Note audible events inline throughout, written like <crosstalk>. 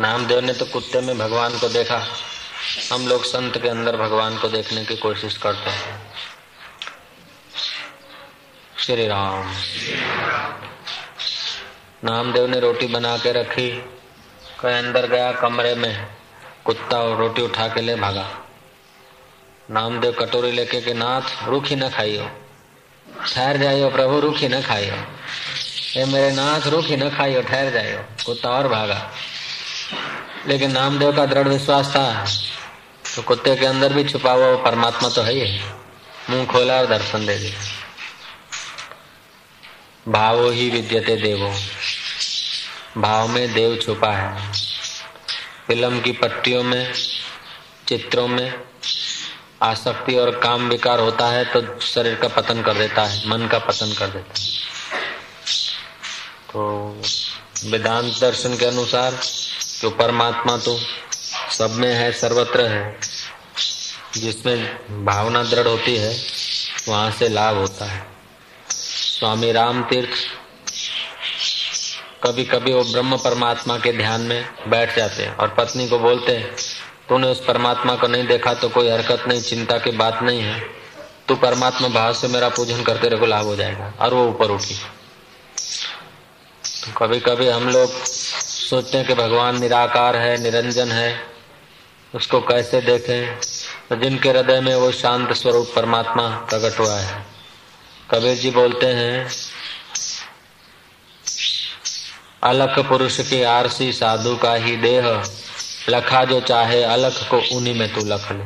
नामदेव ने तो कुत्ते में भगवान को देखा। हम लोग संत के अंदर भगवान को देखने की कोशिश करते हैं। श्री राम नामदेव ने रोटी बना के रखी, कहीं, अंदर गया कमरे में, कुत्ता और रोटी उठा के ले भागा। नामदेव कटोरी लेके के नाथ, रूखी न खाइयो। ठहर जाइयो प्रभु, रूखी न खाइयो। ये मेरे नाथ, रूखी न खाइयो, ठहर जाइयो। कुत्ता और भागा। लेकिन नामदेव का दृढ़ विश्वास था तो कुत्ते के अंदर भी छुपा हुआ परमात्मा तो है ही। मुँह खोला और दर्शन दे दिया। भावो ही विद्यते देवो। भाव में देव छुपा है। फ़िल्म की पट्टियों में, चित्रों में आसक्ति और काम विकार होता है तो शरीर का पतन कर देता है, मन का पतन कर देता है। तो वेदांत दर्शन के अनुसार जो परमात्मा तो सब में है, सर्वत्र है। जिसमें भावना दृढ़ होती है, वहाँ से लाभ होता है। स्वामी राम तीर्थ कभी कभी वो ब्रह्म परमात्मा के ध्यान में बैठ जाते हैं और पत्नी को बोलते हैं, तूने उस परमात्मा को नहीं देखा तो कोई हरकत नहीं, चिंता की बात नहीं है। तू परमात्मा भाव से मेरा पूजन करते रहे लाभ हो जाएगा। और वो ऊपर उठी। तो कभी कभी हम लोग सोचते हैं कि भगवान निराकार है, निरंजन है, उसको कैसे देखें? तो जिनके हृदय में वो शांत स्वरूप परमात्मा प्रकट हुआ है। कबीर जी बोलते हैं, अलख पुरुष के आरसी साधु का ही देह, लखा जो चाहे अलख को उन्हीं में तू लख ले।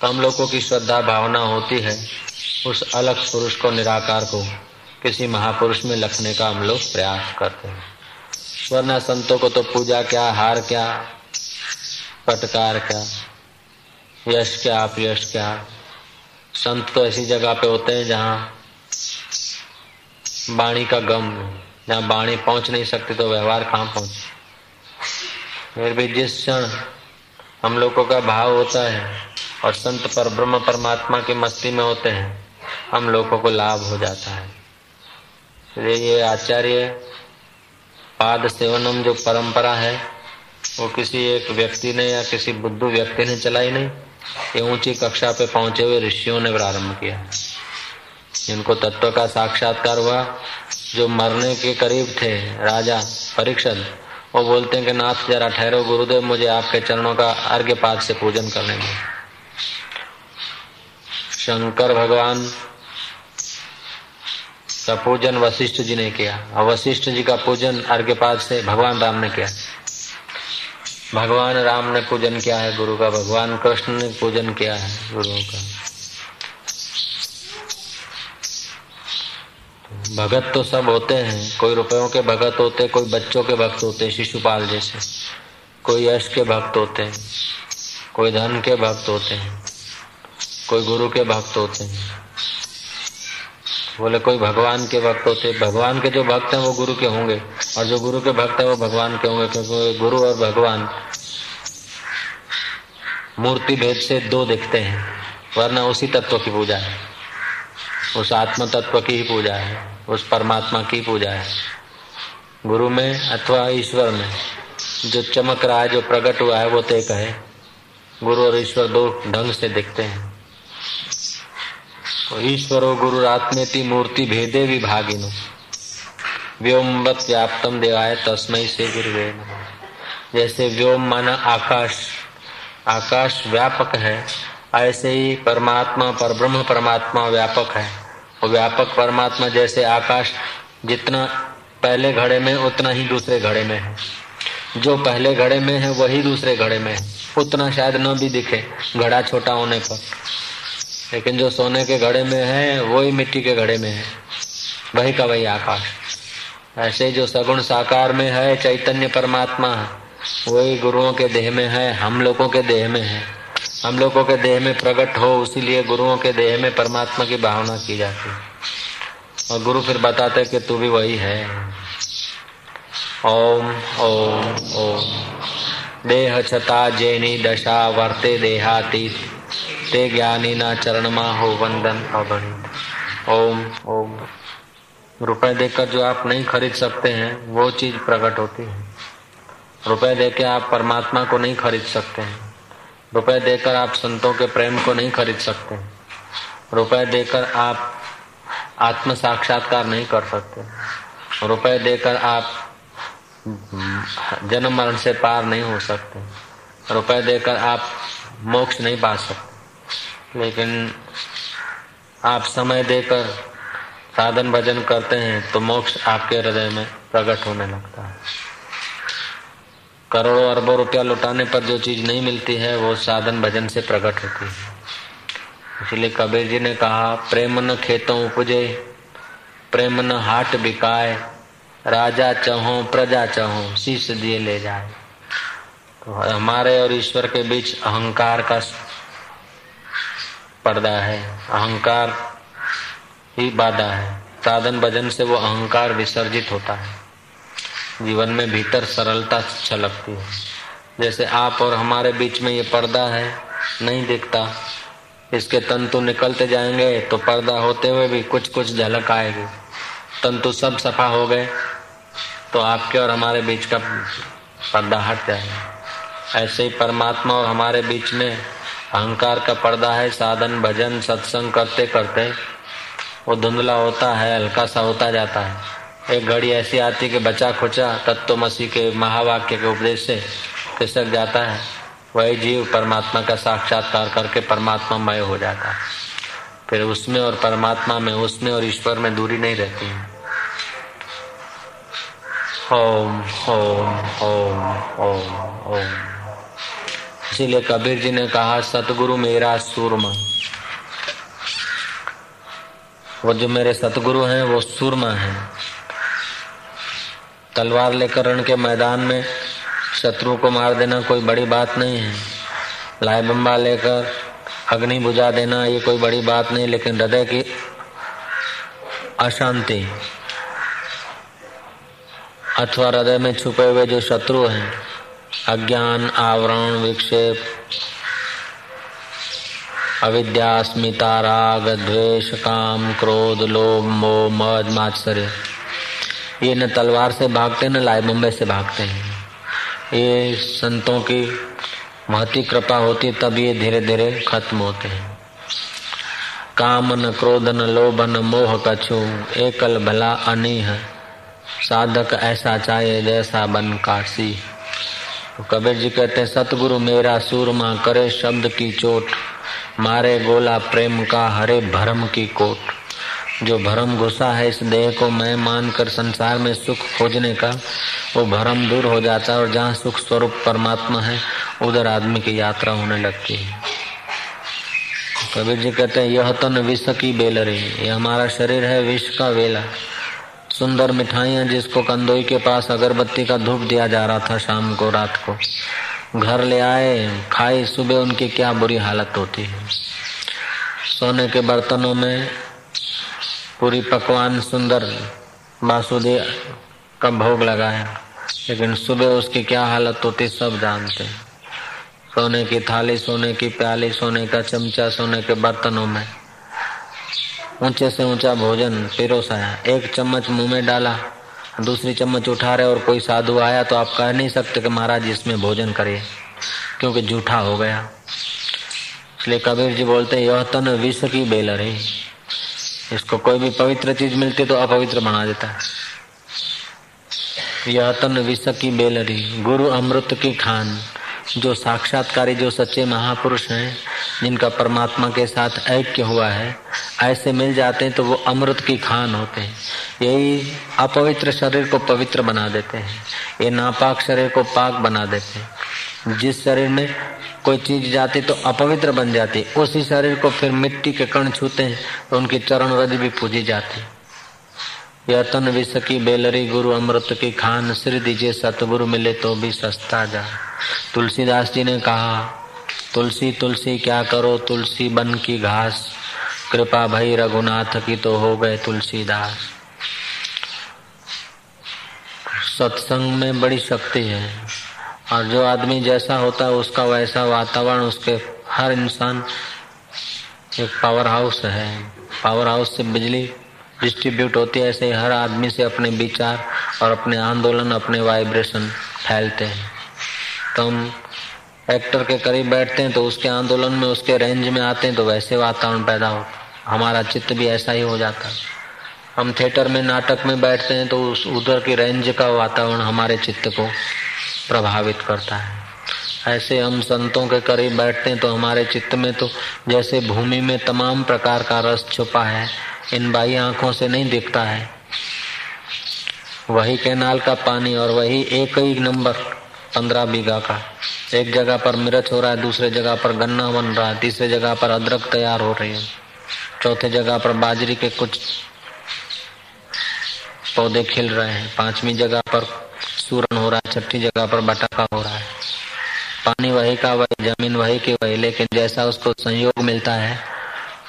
तो हम लोगों की श्रद्धा भावना होती है, उस अलख पुरुष को निराकार को किसी महापुरुष में लखने का हम लोग प्रयास करते हैं। वरना संतों को तो पूजा क्या, हार क्या पटकार क्या, यश क्या, अपयश क्या। संत तो ऐसी जगह पे होते हैं जहाँ बाणी का गम जहाँ बाणी पहुँच नहीं सकती तो व्यवहार कहाँ पहुँच? फिर भी जिस क्षण हम लोगों का भाव होता है और संत पर, ब्रह्म परमात्मा की मस्ती में होते हैं, हम लोगों को लाभ हो जाता है। ये आचार्य पाद सेवनम जो परंपरा है, वो किसी एक व्यक्ति ने या किसी बुद्धू व्यक्ति ने चलाई नहीं, ये ऊँची कक्षा पे पहुँचे हुए ऋषियों ने प्रारंभ किया। इनको तत्व का साक्षात्कार हुआ, जो मरने के करीब थे, राजा परीक्षण वो बोलते हैं कि नाथ जरा ठहरो, गुरुदेव मुझे आपके चरणों का अर्घ्य पाद से पूजन करने में शंकर भगवान का पूजन वशिष्ठ जी ने किया। और वशिष्ठ जी का पूजन अर्घ्य पाद से भगवान राम ने किया। भगवान राम ने पूजन किया है, गुरु का भगवान कृष्ण ने पूजन किया है गुरुओं का। भगत तो सब होते हैं, कोई रुपयों के भगत होते, कोई बच्चों के भक्त होते, शिशुपाल जैसे। कोई यश के भक्त होते हैं कोई धन के भक्त होते हैं कोई गुरु के भक्त होते। हैं बोले, कोई भगवान के भक्त होते, भगवान के जो भक्त हैं वो गुरु के होंगे। और जो गुरु के भक्त है वो भगवान के होंगे, क्योंकि गुरु और भगवान मूर्ति भेद से दो दिखते हैं, वरना उसी तत्व की पूजा है। उस आत्म तत्व की ही पूजा है, उस परमात्मा की पूजा है। गुरु में अथवा ईश्वर में जो चमक रहा है, जो प्रकट हुआ है, वो तो एक है गुरु और ईश्वर दो ढंग से दिखते हैं। तो ईश्वर और गुरु आत्मेति मूर्ति भेदे विभागिनो। व्योमवत व्याप्तम देवाय तस्मय से गुरुवे जैसे व्योम माना आकाश। आकाश व्यापक है, ऐसे ही परमात्मा पर ब्रह्म परमात्मा व्यापक है। वो व्यापक परमात्मा जैसे आकाश जितना पहले घड़े में, उतना ही दूसरे घड़े में है। जो पहले घड़े में है, वही दूसरे घड़े में है। उतना शायद न भी दिखे, घड़ा छोटा होने पर। लेकिन जो सोने के घड़े में है, वही मिट्टी के घड़े में है। वही का वही आकाश। ऐसे जो सगुण साकार में है, चैतन्य परमात्मा, वही गुरुओं के देह में है, हम लोगों के देह में है। हम लोगों के देह में प्रकट हो, उसीलिए गुरुओं के देह में परमात्मा की भावना की जाती है। और गुरु फिर बताते कि तू भी वही है। ओम ओम ओम। देह छता जेनी दशा वर्ते देहातीत। ते ज्ञानी ना चरण मा हो वंदन अगणित ओम ओम। रुपए देकर जो आप नहीं खरीद सकते हैं, वो चीज़ प्रकट होती है। रुपए देके आप परमात्मा को नहीं खरीद सकते हैं। रुपए देकर आप संतों के प्रेम को नहीं खरीद सकते रुपए देकर आप आत्म साक्षात्कार नहीं कर सकते रुपए देकर आप जन्म मरण से पार नहीं हो सकते रुपए देकर आप मोक्ष नहीं पा सकते लेकिन आप समय देकर साधन भजन करते हैं तो मोक्ष आपके हृदय में प्रकट होने लगता है। करोड़ों अरबों रुपया लुटाने पर जो चीज़ नहीं मिलती है, वो साधन भजन से प्रकट होती है। इसलिए कबीर जी ने कहा, प्रेम न खेतों उपजे, प्रेम न हाट बिकाए, राजा चहो, प्रजा चहो, शीश दिए ले जाए। तो हमारे और ईश्वर के बीच अहंकार का पर्दा है, अहंकार ही बाधा है। साधन भजन से वो अहंकार विसर्जित होता है। जीवन में भीतर सरलता छलकती है। जैसे आप और हमारे बीच में ये पर्दा है, नहीं दिखता। इसके तंतु निकलते जाएँगे तो पर्दा होते हुए भी कुछ कुछ झलक आएगी। तंतु सब सफ़ा हो गए तो आपके और हमारे बीच का पर्दा हट जाएगा। ऐसे ही परमात्मा और हमारे बीच में अहंकार का पर्दा है, साधन, भजन, सत्संग करते करते वो धुंधला होता है, हल्का सा होता जाता है। एक घड़ी ऐसी आती कि बचा खुचा तत्व मसीह के महावाक्य के उपदेश से खिसक जाता है। वही जीव परमात्मा का साक्षात्कार करके परमात्मा मय हो जाता है। फिर उसमें और परमात्मा में, उसमें और ईश्वर में दूरी नहीं रहती है। ओम ओम ओम ओम ओम। इसीलिए कबीर जी ने कहा, सतगुरु मेरा सूरमा। वो जो मेरे सतगुरु हैं, वो सूरमा है। तलवार लेकर रण के मैदान में शत्रु को मार देना कोई बड़ी बात नहीं है। लाए बम्बा लेकर अग्नि बुझा देना, ये कोई बड़ी बात नहीं, लेकिन हृदय की अशांति अथवा हृदय में छुपे हुए जो शत्रु हैं अज्ञान आवरण विक्षेप अविद्या स्मिता राग, द्वेष, काम, क्रोध, लोभ, मोह, मद, मात्सर्य। ये न तलवार से भागते, न लाई बम्बे से भागते हैं। ये संतों की महती कृपा होती तब ये धीरे धीरे खत्म होते हैं। काम न क्रोध, न लोभ, न मोह कछु, एकल भला अनिह, साधक ऐसा चाहे जैसा बन काशी। कबीर जी कहते हैं, सतगुरु मेरा सूरमा करे शब्द की चोट, मारे गोला प्रेम का हरे भरम की कोट। जो भरम घुसा है इस देह को मैं मानकर संसार में सुख खोजने का, वो भरम दूर हो जाता है और जहाँ सुख स्वरूप परमात्मा है, उधर आदमी की यात्रा होने लगती है। कबीर जी कहते हैं, यह तन विष की बेलरी ये हमारा शरीर है विष का वेला। सुंदर मिठाइयाँ जिसको कंदोई के पास अगरबत्ती का धूप दिया जा रहा था शाम को, रात को। घर ले आए, खाए, सुबह उनकी क्या बुरी हालत होती है। सोने के बर्तनों में पूरी पकवान सुंदर बासुदी का भोग लगाया, लेकिन सुबह उसकी क्या हालत होती सब जानते सोने की थाली, सोने की प्याली, सोने का चमचा, सोने के बर्तनों में ऊँचे से ऊँचा भोजन पिरोसाया एक चम्मच मुँह में डाला, दूसरी चम्मच उठा रहे और कोई साधु आया तो आप कह नहीं सकते कि महाराज इसमें भोजन करिए क्योंकि जूठा हो गया। इसलिए कबीर जी बोलते हैं, यह तन विष की बेलर है इसको कोई भी पवित्र चीज़ मिलती तो अपवित्र बना देता। है यह तन विष की बेलरी गुरु अमृत की खान, जो साक्षात्कारी, जो सच्चे महापुरुष हैं, जिनका परमात्मा के साथ ऐक्य हुआ है ऐसे मिल जाते हैं तो वो अमृत की खान होते हैं। यही अपवित्र शरीर को पवित्र बना देते हैं। ये नापाक शरीर को पाक बना देते हैं। जिस शरीर में कोई चीज़ जाती तो अपवित्र बन जाती। उसी शरीर को फिर मिट्टी के कण छूते हैं तो उनकी चरण रज भी पूजी जाती। यह तन विष की बेलरी गुरु अमृत की खान, श्री दीजिए सतगुरु मिले तो भी सस्ता जा। तुलसीदास जी ने कहा, तुलसी तुलसी, क्या करो? तुलसी बन की घास। कृपा भई रघुनाथ की तो हो गए तुलसीदास। सत्संग में बड़ी शक्ति है। और जो आदमी जैसा होता है, उसका वैसा वातावरण, उसके हर इंसान एक पावर हाउस है। पावर हाउस से बिजली डिस्ट्रीब्यूट होती है, ऐसे हर आदमी से अपने विचार और अपने आंदोलन, अपने वाइब्रेशन फैलते हैं। तो हम एक्टर के करीब बैठते हैं तो उसके आंदोलन में, उसके रेंज में आते हैं तो वैसे वातावरण पैदा होता हमारा चित्त भी ऐसा ही हो जाता है। हम थिएटर में, नाटक में बैठते हैं तो उस, उधर की रेंज का वातावरण हमारे चित्त को प्रभावित करता है। ऐसे हम संतों के करीब बैठते हैं तो हमारे चित्त में तो जैसे भूमि में तमाम प्रकार का रस छुपा है, इन बाई आँखों से नहीं दिखता है। वही कैनाल का पानी और वही एक ही नंबर पंद्रह बीघा का। एक जगह पर मिर्च हो रहा है, दूसरे जगह पर गन्ना बन रहा है, तीसरे जगह पर अदरक तैयार हो रही है, चौथे जगह पर बाजरी के कुछ पौधे खिल रहे हैं, पांचवी जगह पर सूरन हो रहा है, छठी जगह पर बटाका हो रहा है। पानी वही का वही, ज़मीन वही की वही, लेकिन जैसा उसको संयोग मिलता है,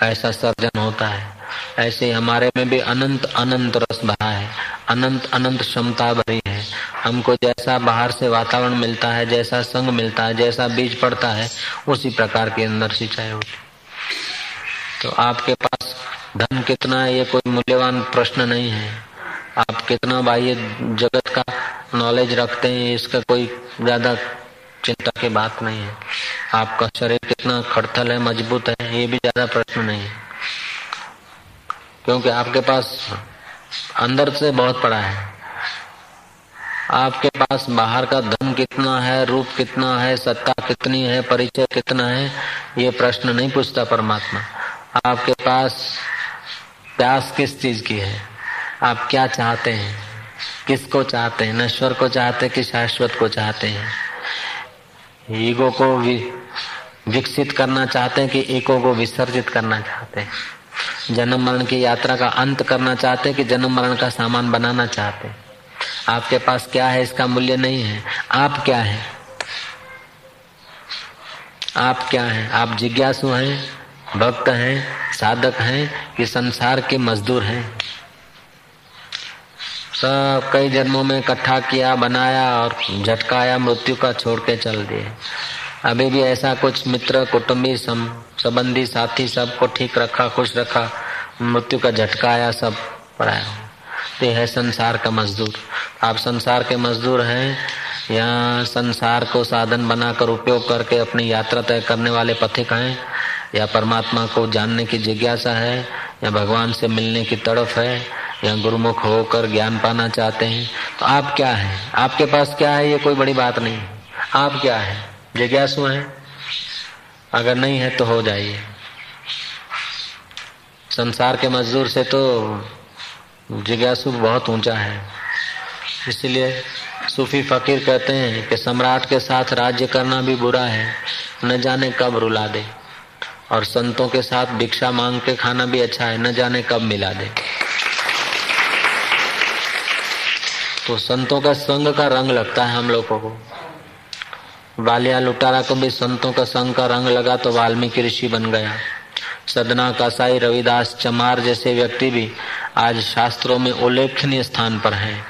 ऐसा सर्जन होता है। ऐसे हमारे में भी अनंत अनंत रस भरा है। अनंत अनंत क्षमता भरी है। हमको जैसा बाहर से वातावरण मिलता है, जैसा संग मिलता है, जैसा बीज पड़ता है, उसी प्रकार के अंदर सिंचाई होती तो आपके पास धन कितना है, ये कोई मूल्यवान प्रश्न नहीं है। आप कितना बाह्य जगत का नॉलेज रखते हैं, इसका कोई ज़्यादा चिंता की बात नहीं है। आपका शरीर कितना खड़थल है, मज़बूत है, ये भी ज़्यादा प्रश्न नहीं है। क्योंकि आपके पास अंदर से बहुत पड़ा है। आपके पास बाहर का धन कितना है, रूप कितना है, सत्ता कितनी है, परिचय कितना है, ये प्रश्न नहीं पूछता परमात्मा। आपके पास प्यास किस चीज़ की है? आप क्या चाहते हैं? किसको चाहते हैं? नश्वर को चाहते हैं कि शाश्वत को चाहते हैं? ईगो को विकसित करना चाहते हैं कि ईगो को विसर्जित करना चाहते हैं? जन्म मरण की यात्रा का अंत करना चाहते कि जन्म मरण का सामान बनाना चाहते आपके पास क्या है? इसका मूल्य नहीं है। आप क्या है? आप क्या हैं? आप जिज्ञासु हैं, भक्त हैं, साधक हैं कि संसार के मजदूर हैं? सब कई जन्मों में इकट्ठा किया, बनाया और झटकाया, मृत्यु का छोड़ के चल दिए। अभी भी ऐसा कुछ मित्र, कुटुंबी संबंधी साथी सबको ठीक रखा, खुश रखा, मृत्यु का झटकाया सब पढ़ाया ये है संसार का मजदूर। आप संसार के मजदूर हैं, या संसार को साधन बनाकर उपयोग करके अपनी यात्रा तय करने वाले पथिक हैं, या परमात्मा को जानने की जिज्ञासा है, या भगवान से मिलने की तड़फ है, या गुरुमुख होकर ज्ञान पाना चाहते हैं तो आप क्या है? आपके पास क्या है? ये कोई बड़ी बात नहीं। आप क्या है? जिज्ञासु हैं। अगर नहीं है तो हो जाइए। संसार के मजदूर से तो जिज्ञासु बहुत ऊँचा है। इसलिए सूफी फकीर कहते हैं कि सम्राट के साथ राज्य करना भी बुरा है। न जाने कब रुला दे। और संतों के साथ भिक्षा मांग के खाना भी अच्छा है। न जाने कब मिला दे। तो संतों का संग का रंग लगता है हम लोगों को। बालिया लुटारा को भी संतों का संग का रंग लगा तो वाल्मीकि ऋषि बन गया। सदना कासाई रविदास चमार जैसे व्यक्ति भी आज शास्त्रों में उल्लेखनीय स्थान पर हैं।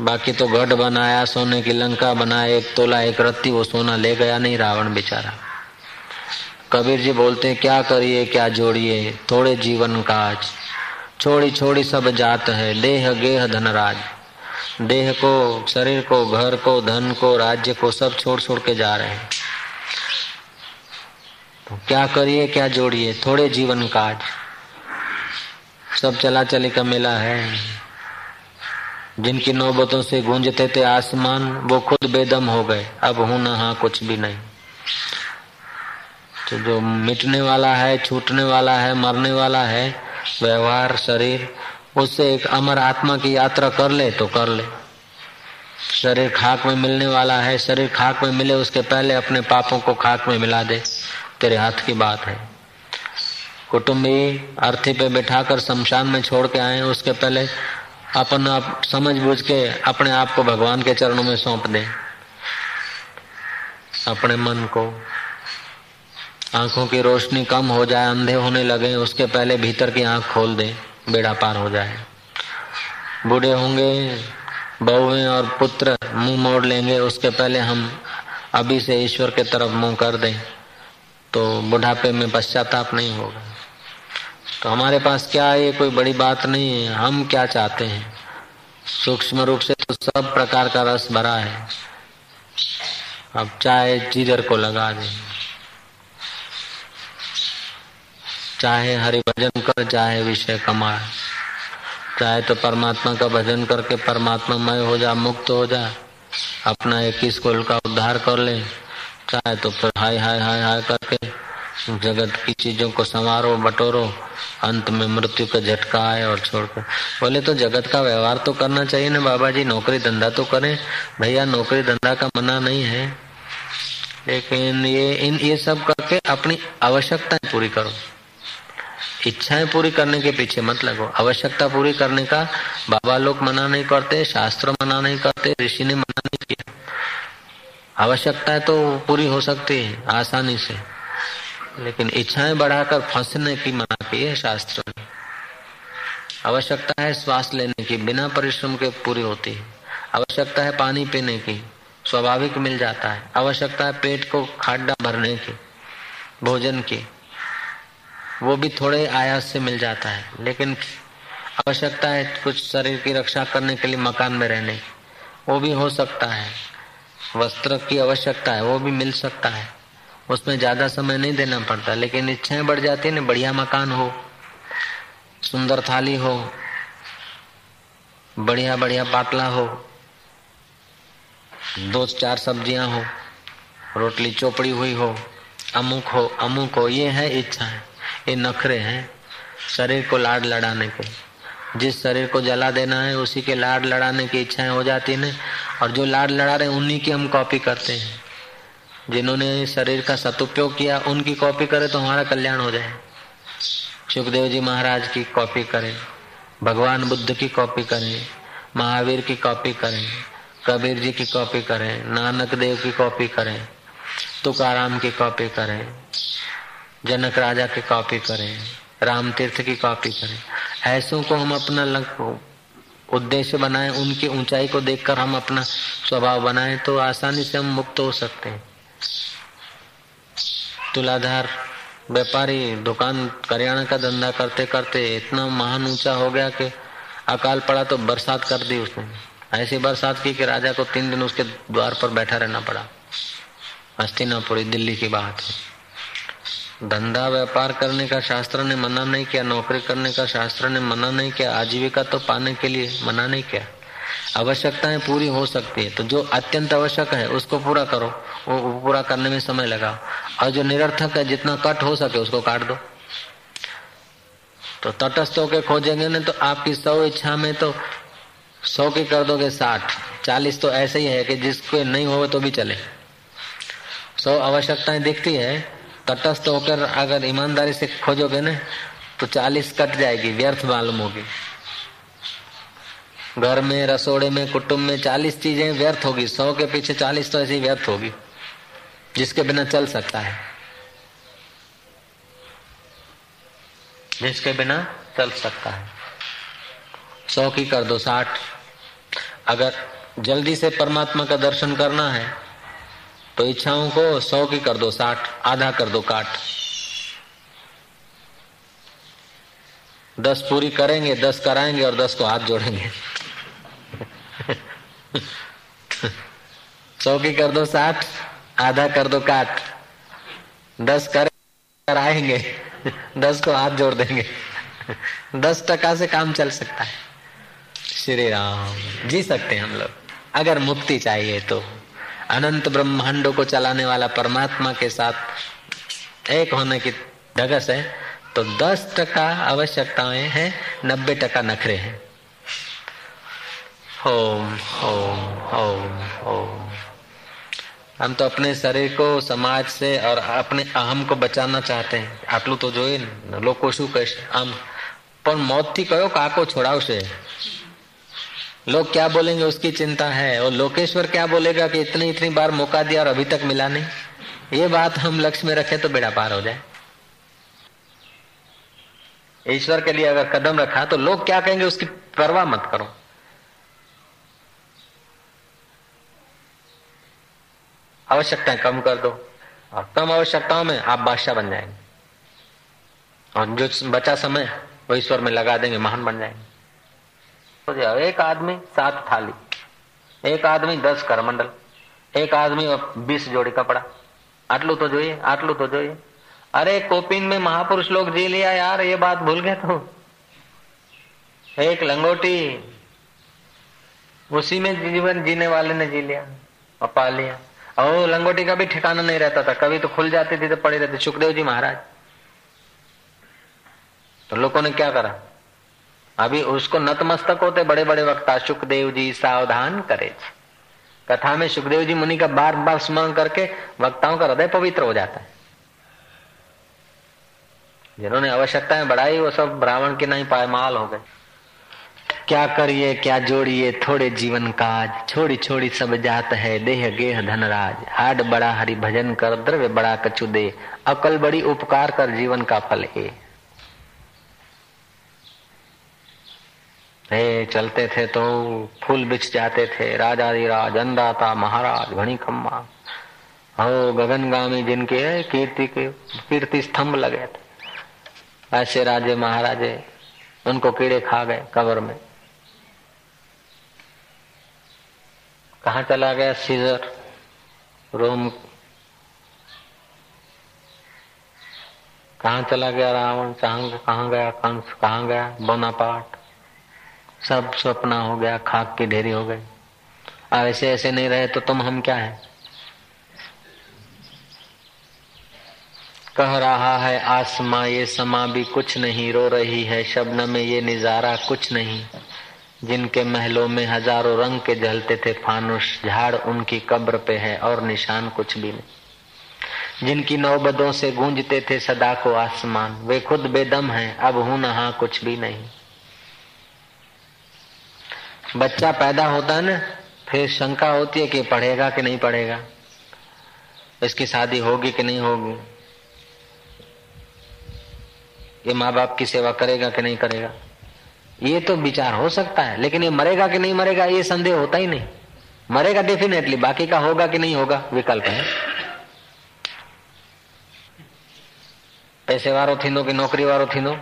बाकी तो गढ़ बनाया, सोने की लंका बनाया, एक तोला, एक रत्ती, वो सोना ले गया नहीं रावण बेचारा। कबीर जी बोलते हैं क्या करिए, क्या जोड़िए? थोड़े जीवन काज छोड़ी छोड़ी सब जात है, देह, गेह, धनराज। देह को, शरीर को, घर को, धन को, राज्य को, सब छोड़ छोड़ के जा रहे हैं। तो क्या करिए, क्या जोड़िए? थोड़े जीवन काज सब चला चली का मेला है। जिनकी नौबतों से गूंजते थे आसमान, वो खुद बेदम हो गए। अब हूँ ना हाँ कुछ भी नहीं। तो जो मिटने वाला है, छूटने वाला है, मरने वाला है, व्यवहार, शरीर उससे एक अमर आत्मा की यात्रा कर ले तो कर ले। शरीर खाक में मिलने वाला है, शरीर खाक में मिले उसके पहले अपने पापों को खाक में मिला दे। तेरे हाथ की बात है। कुटुंबी अर्थी पे बैठाकर शमशान में छोड़ के आए, उसके पहले अपन आप समझ बुझ के अपने आप को भगवान के चरणों में सौंप दे। अपने मन को। आँखों की रोशनी कम हो जाए, अंधे होने लगे, उसके पहले भीतर की आँख खोल दे। बेड़ा पार हो जाए। बूढ़े होंगे बहुएँ और पुत्र, मुँह मोड़ लेंगे, उसके पहले हम अभी से ईश्वर के तरफ़ मुँह कर दें तो बुढ़ापे में पश्चाताप नहीं होगा। तो हमारे पास क्या है, ये कोई बड़ी बात नहीं है, हम क्या चाहते हैं? सूक्ष्म रूप से तो सब प्रकार का रस भरा है। अब चाहे जिगर को लगा दे। चाहे हरि भजन कर, चाहे विषय कमाए चाहे तो परमात्मा का भजन करके परमात्मा मय हो जा, मुक्त हो जा, अपना एक स्कूल का उद्धार कर ले। चाहे तो फिर हाय हाय हाय हाय करके जगत की चीज़ों को संवारो, बटोरो, अंत में मृत्यु का झटका आए और छोड़कर। बोले तो जगत का व्यवहार तो करना चाहिए ना बाबा जी नौकरी धंधा तो करें। भैया, नौकरी धंधा का मना नहीं है। लेकिन ये, इन, ये सब करके अपनी आवश्यकताएँ पूरी करो। इच्छाएँ पूरी करने के पीछे मत लगो। आवश्यकता पूरी करने का बाबा लोग मना नहीं करते, शास्त्र मना नहीं करते, ऋषि ने मना नहीं किया। आवश्यकताएँ तो पूरी हो सकती है, आसानी से। लेकिन इच्छाएँ बढ़ाकर फंसने की मना की है शास्त्र ने। आवश्यकता है श्वास लेने की, बिना परिश्रम के पूरी होती है। आवश्यकता है पानी पीने की, स्वाभाविक मिल जाता है। आवश्यकता है पेट को खाड्डा भरने की, भोजन की। वो भी थोड़े आयास से मिल जाता है, लेकिन आवश्यकता है कुछ शरीर की रक्षा करने के लिए मकान में रहने। वो भी हो सकता है। वस्त्र की आवश्यकता है, वो भी मिल सकता है। उसमें ज़्यादा समय नहीं देना पड़ता, लेकिन इच्छाएँ बढ़ जाती है ना, बढ़िया मकान हो, सुंदर थाली हो बढ़िया बढ़िया पाटला हो दो चार सब्ज़ियाँ हो, रोटली चोपड़ी हुई हो, अमुक हो अमुक हो, ये है इच्छा है ये नखरे हैं, शरीर को लाड लड़ाने को। जिस शरीर को जला देना है, उसी के लाड लड़ाने की इच्छाएँ हो जाती है। और जो लाड लड़ा रहे उन्हीं की हम कॉपी करते हैं। जिन्होंने शरीर का सदुपयोग किया, उनकी कॉपी करे तो हमारा कल्याण हो जाए। सुखदेव जी महाराज की कॉपी करें, भगवान बुद्ध की कॉपी करें, महावीर की कॉपी करें, कबीर जी की कॉपी करें, नानक देव की कॉपी करें, तुकाराम की कॉपी करें। जनक राजा की कॉपी करें, राम तीर्थ की कॉपी करें। ऐसों को हम अपना उद्देश्य बनाए, उनकी ऊंचाई को देखकर हम अपना स्वभाव बनाए तो आसानी से हम मुक्त हो सकते हैं। तुलाधार व्यापारी दुकान करियाना का धंधा करते करते इतना महान ऊँचा हो गया कि अकाल पड़ा तो बरसात कर दी उसने। ऐसी बरसात की कि राजा को तीन दिन उसके द्वार पर बैठा रहना पड़ा। हस्तिनापुरी, दिल्ली की बात है। धंधा व्यापार करने का शास्त्र ने मना नहीं किया, नौकरी करने का शास्त्र ने मना नहीं किया, आजीविका तो पाने के लिए मना नहीं किया। आवश्यकताएँ पूरी हो सकती है तो जो अत्यंत आवश्यक है, उसको पूरा करो, वो पूरा करने में समय लगाओ। और जो निरर्थक है, जितना कट हो सके, उसको काट दो। तो तटस्थ होकर खोजेंगे ना तो आपकी सौ इच्छा में तो सौ की कर दोगे साठ। चालीस तो ऐसे ही है कि जिसको नहीं हो तो भी चले। सौ आवश्यकताएँ दिखती है तटस्थ होकर अगर ईमानदारी से खोजोगे ना तो चालीस कट जाएगी, व्यर्थ मालूम होगी। घर में, रसोड़े में, कुटुंब में चालीस चीज़ें व्यर्थ होगी। सौ के पीछे चालीस तो ऐसी व्यर्थ होगी, जिसके बिना चल सकता है। जिसके बिना चल सकता है। सौ की कर दो, साठ। अगर जल्दी से परमात्मा का दर्शन करना है तो इच्छाओं को सौ की कर दो, साठ, आधा कर दो, काट। दस पूरी करेंगे, दस कराएँगे और दस को हाथ जोड़ेंगे। सौ की कर दो, साठ, आधा कर दो, काट। दस कर आएँगे दस को हाथ जोड़ देंगे। दस टका से काम चल सकता है। श्री राम, जी सकते हैं हम लोग। अगर मुक्ति चाहिए तो। अनंत ब्रह्मांडों को चलाने वाला परमात्मा के साथ एक होने की ढगस है तो दस टका आवश्यकताएं हैं नब्बे टका नखरे हैं ओम ओम ओम ओम हम तो अपने शरीर को समाज से और अपने अहम को बचाना चाहते हैं આટલું તો જોઈએ ને લોકો શું કહેશે આમ પણ मौत थी कहो काको છોડાવશે लोग क्या बोलेंगे उसकी चिंता है? और लोकेश्वर क्या बोलेगा कि इतनी इतनी बार मौका दिया और अभी तक मिला नहीं? ये बात हम लक्ष्य में रखे तो बेड़ा पार हो जाए। ईश्वर के लिए अगर कदम रखा तो लोग क्या कहेंगे उसकी परवाह मत करो। आवश्यकताएँ कम कर दो और कम आवश्यकताओं में आप बादशाह बन जाएँगे। और जो बचा समय वो ईश्वर में लगा देंगे, महान बन जाएँगे। तो एक आदमी सात थाली એક આદમી દસ કરમંડલ એક આદમી बीस जोड़ी कपड़ा आटलू तो જોઈએ આટલું તો જોઈએ अरे कोपिन में महापुरुष लोग जी लिया यार ये बात भूल गए तो एक लंगोटी उसी में जीवन जीने वाले ने जी लिया और पा लिया और लंगोटी का भी ठिकाना नहीं रहता था कभी तो खुल जाती थी तो पड़ी रहती सुखदेव जी महाराज तो लोगों ने क्या करा अभी उसको नतमस्तक होते बड़े बड़े वक्ता सुखदेव जी सावधान करे कथा में सुखदेव जी मुनि का बार बार स्मरण करके वक्ताओं का हृदय पवित्र हो जाता है। जिन्होंने आवश्यकताएँ बढ़ाई, वो सब ब्राह्मण के नहीं पायमाल हो गए। क्या करिए, क्या जोड़िए, थोड़े जीवन काज छोड़ी छोड़ी सब जात है, देह गेह धनराज, हाड बड़ा हरि भजन कर, द्रव्य बड़ा कछु दे, अकल बड़ी उपकार कर जीवन का फल है हे, चलते थे तो फूल बिछ जाते थे। राजाधिराज अन्नदाता, महाराज घनी खम्मा हो, गगनगामी जिनके कीर्ति के, कीर्ति स्तंभ लगे थे। ऐसे राजे, महाराजे, उनको कीड़े खा गए कबर में। कहा चला गया सीजर? रोम। कहा चला गया रावण? चांग कहा गया कंस? कहा गया बोनापाट सब सपना हो गया, खाक की ढेरी हो गई ऐसे ऐसे नहीं रहे तो तुम हम क्या है? कह रहा है, आसमा ये समा भी कुछ नहीं, रो रही है शबन में ये निजारा कुछ नहीं। जिनके महलों में हज़ारों रंग के जलते थे, फानुष झाड़ उनकी कब्र पे है और निशान कुछ भी नहीं। जिनकी नौबदों से गूंजते थे सदा को आसमान, वे खुद बेदम हैं, अब हूँ नहा कुछ भी नहीं। बच्चा पैदा होता है ना, फिर शंका होती है कि पढ़ेगा कि नहीं पढ़ेगा? इसकी शादी होगी कि नहीं होगी? ये माँ बाप की सेवा करेगा कि नहीं करेगा? ये तो विचार हो सकता है, लेकिन ये मरेगा कि नहीं मरेगा, ये संदेह होता ही नहीं। मरेगा डेफिनेटली बाकी का होगा कि नहीं होगा, विकल्प है। पैसे वारो थींदो कि नौकरी वारो थींदो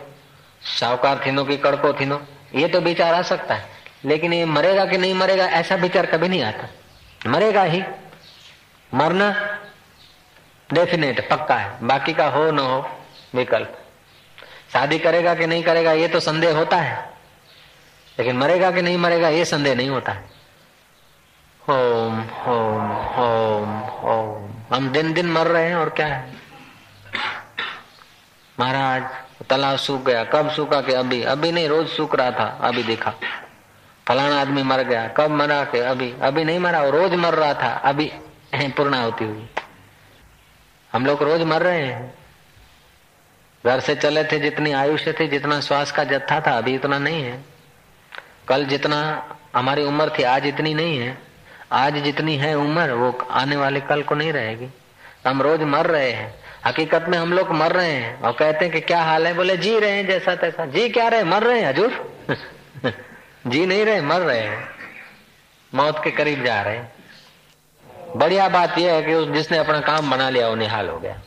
साहूकार थींदो कि कड़को थींदो ये तो विचार आ सकता है। लेकिन ये मरेगा कि नहीं मरेगा, ऐसा विचार कभी नहीं आता। मरेगा ही। मरना डेफिनेट पक्का है। बाकी का हो, न हो, विकल्प। शादी करेगा कि नहीं करेगा, ये तो संदेह होता है। लेकिन मरेगा कि नहीं मरेगा, ये संदेह नहीं होता है। Home home home home. हम दिन दिन मर रहे हैं, और क्या है? महाराज तालाब सूख गया। कब सूखा कि अभी? अभी नहीं, रोज सूख रहा था, अभी देखा। फलाना आदमी मर गया, कब मरा के? अभी अभी नहीं मरा रोज मर रहा था, अभी <laughs> पूर्णा होती हुई। हम लोग रोज मर रहे हैं। घर से चले थे जितनी आयुष्य थी, जितना श्वास का जत्था था, अभी इतना नहीं है। कल जितना हमारी उम्र थी, आज इतनी नहीं है। आज जितनी है उम्र, वो आने वाले कल को नहीं रहेगी। हम रोज मर रहे हैं। हकीकत में हम लोग मर रहे हैं। और कहते हैं कि क्या हाल है? बोले, जी रहे हैं जैसा तैसा। जी क्या रहे मर रहे हैं, हजूर? <laughs> जी नहीं रहे, मर रहे हैं। मौत के करीब जा रहे हैं। बढ़िया बात यह है कि उस जिसने अपना काम बना लिया, वो निहाल हो गया।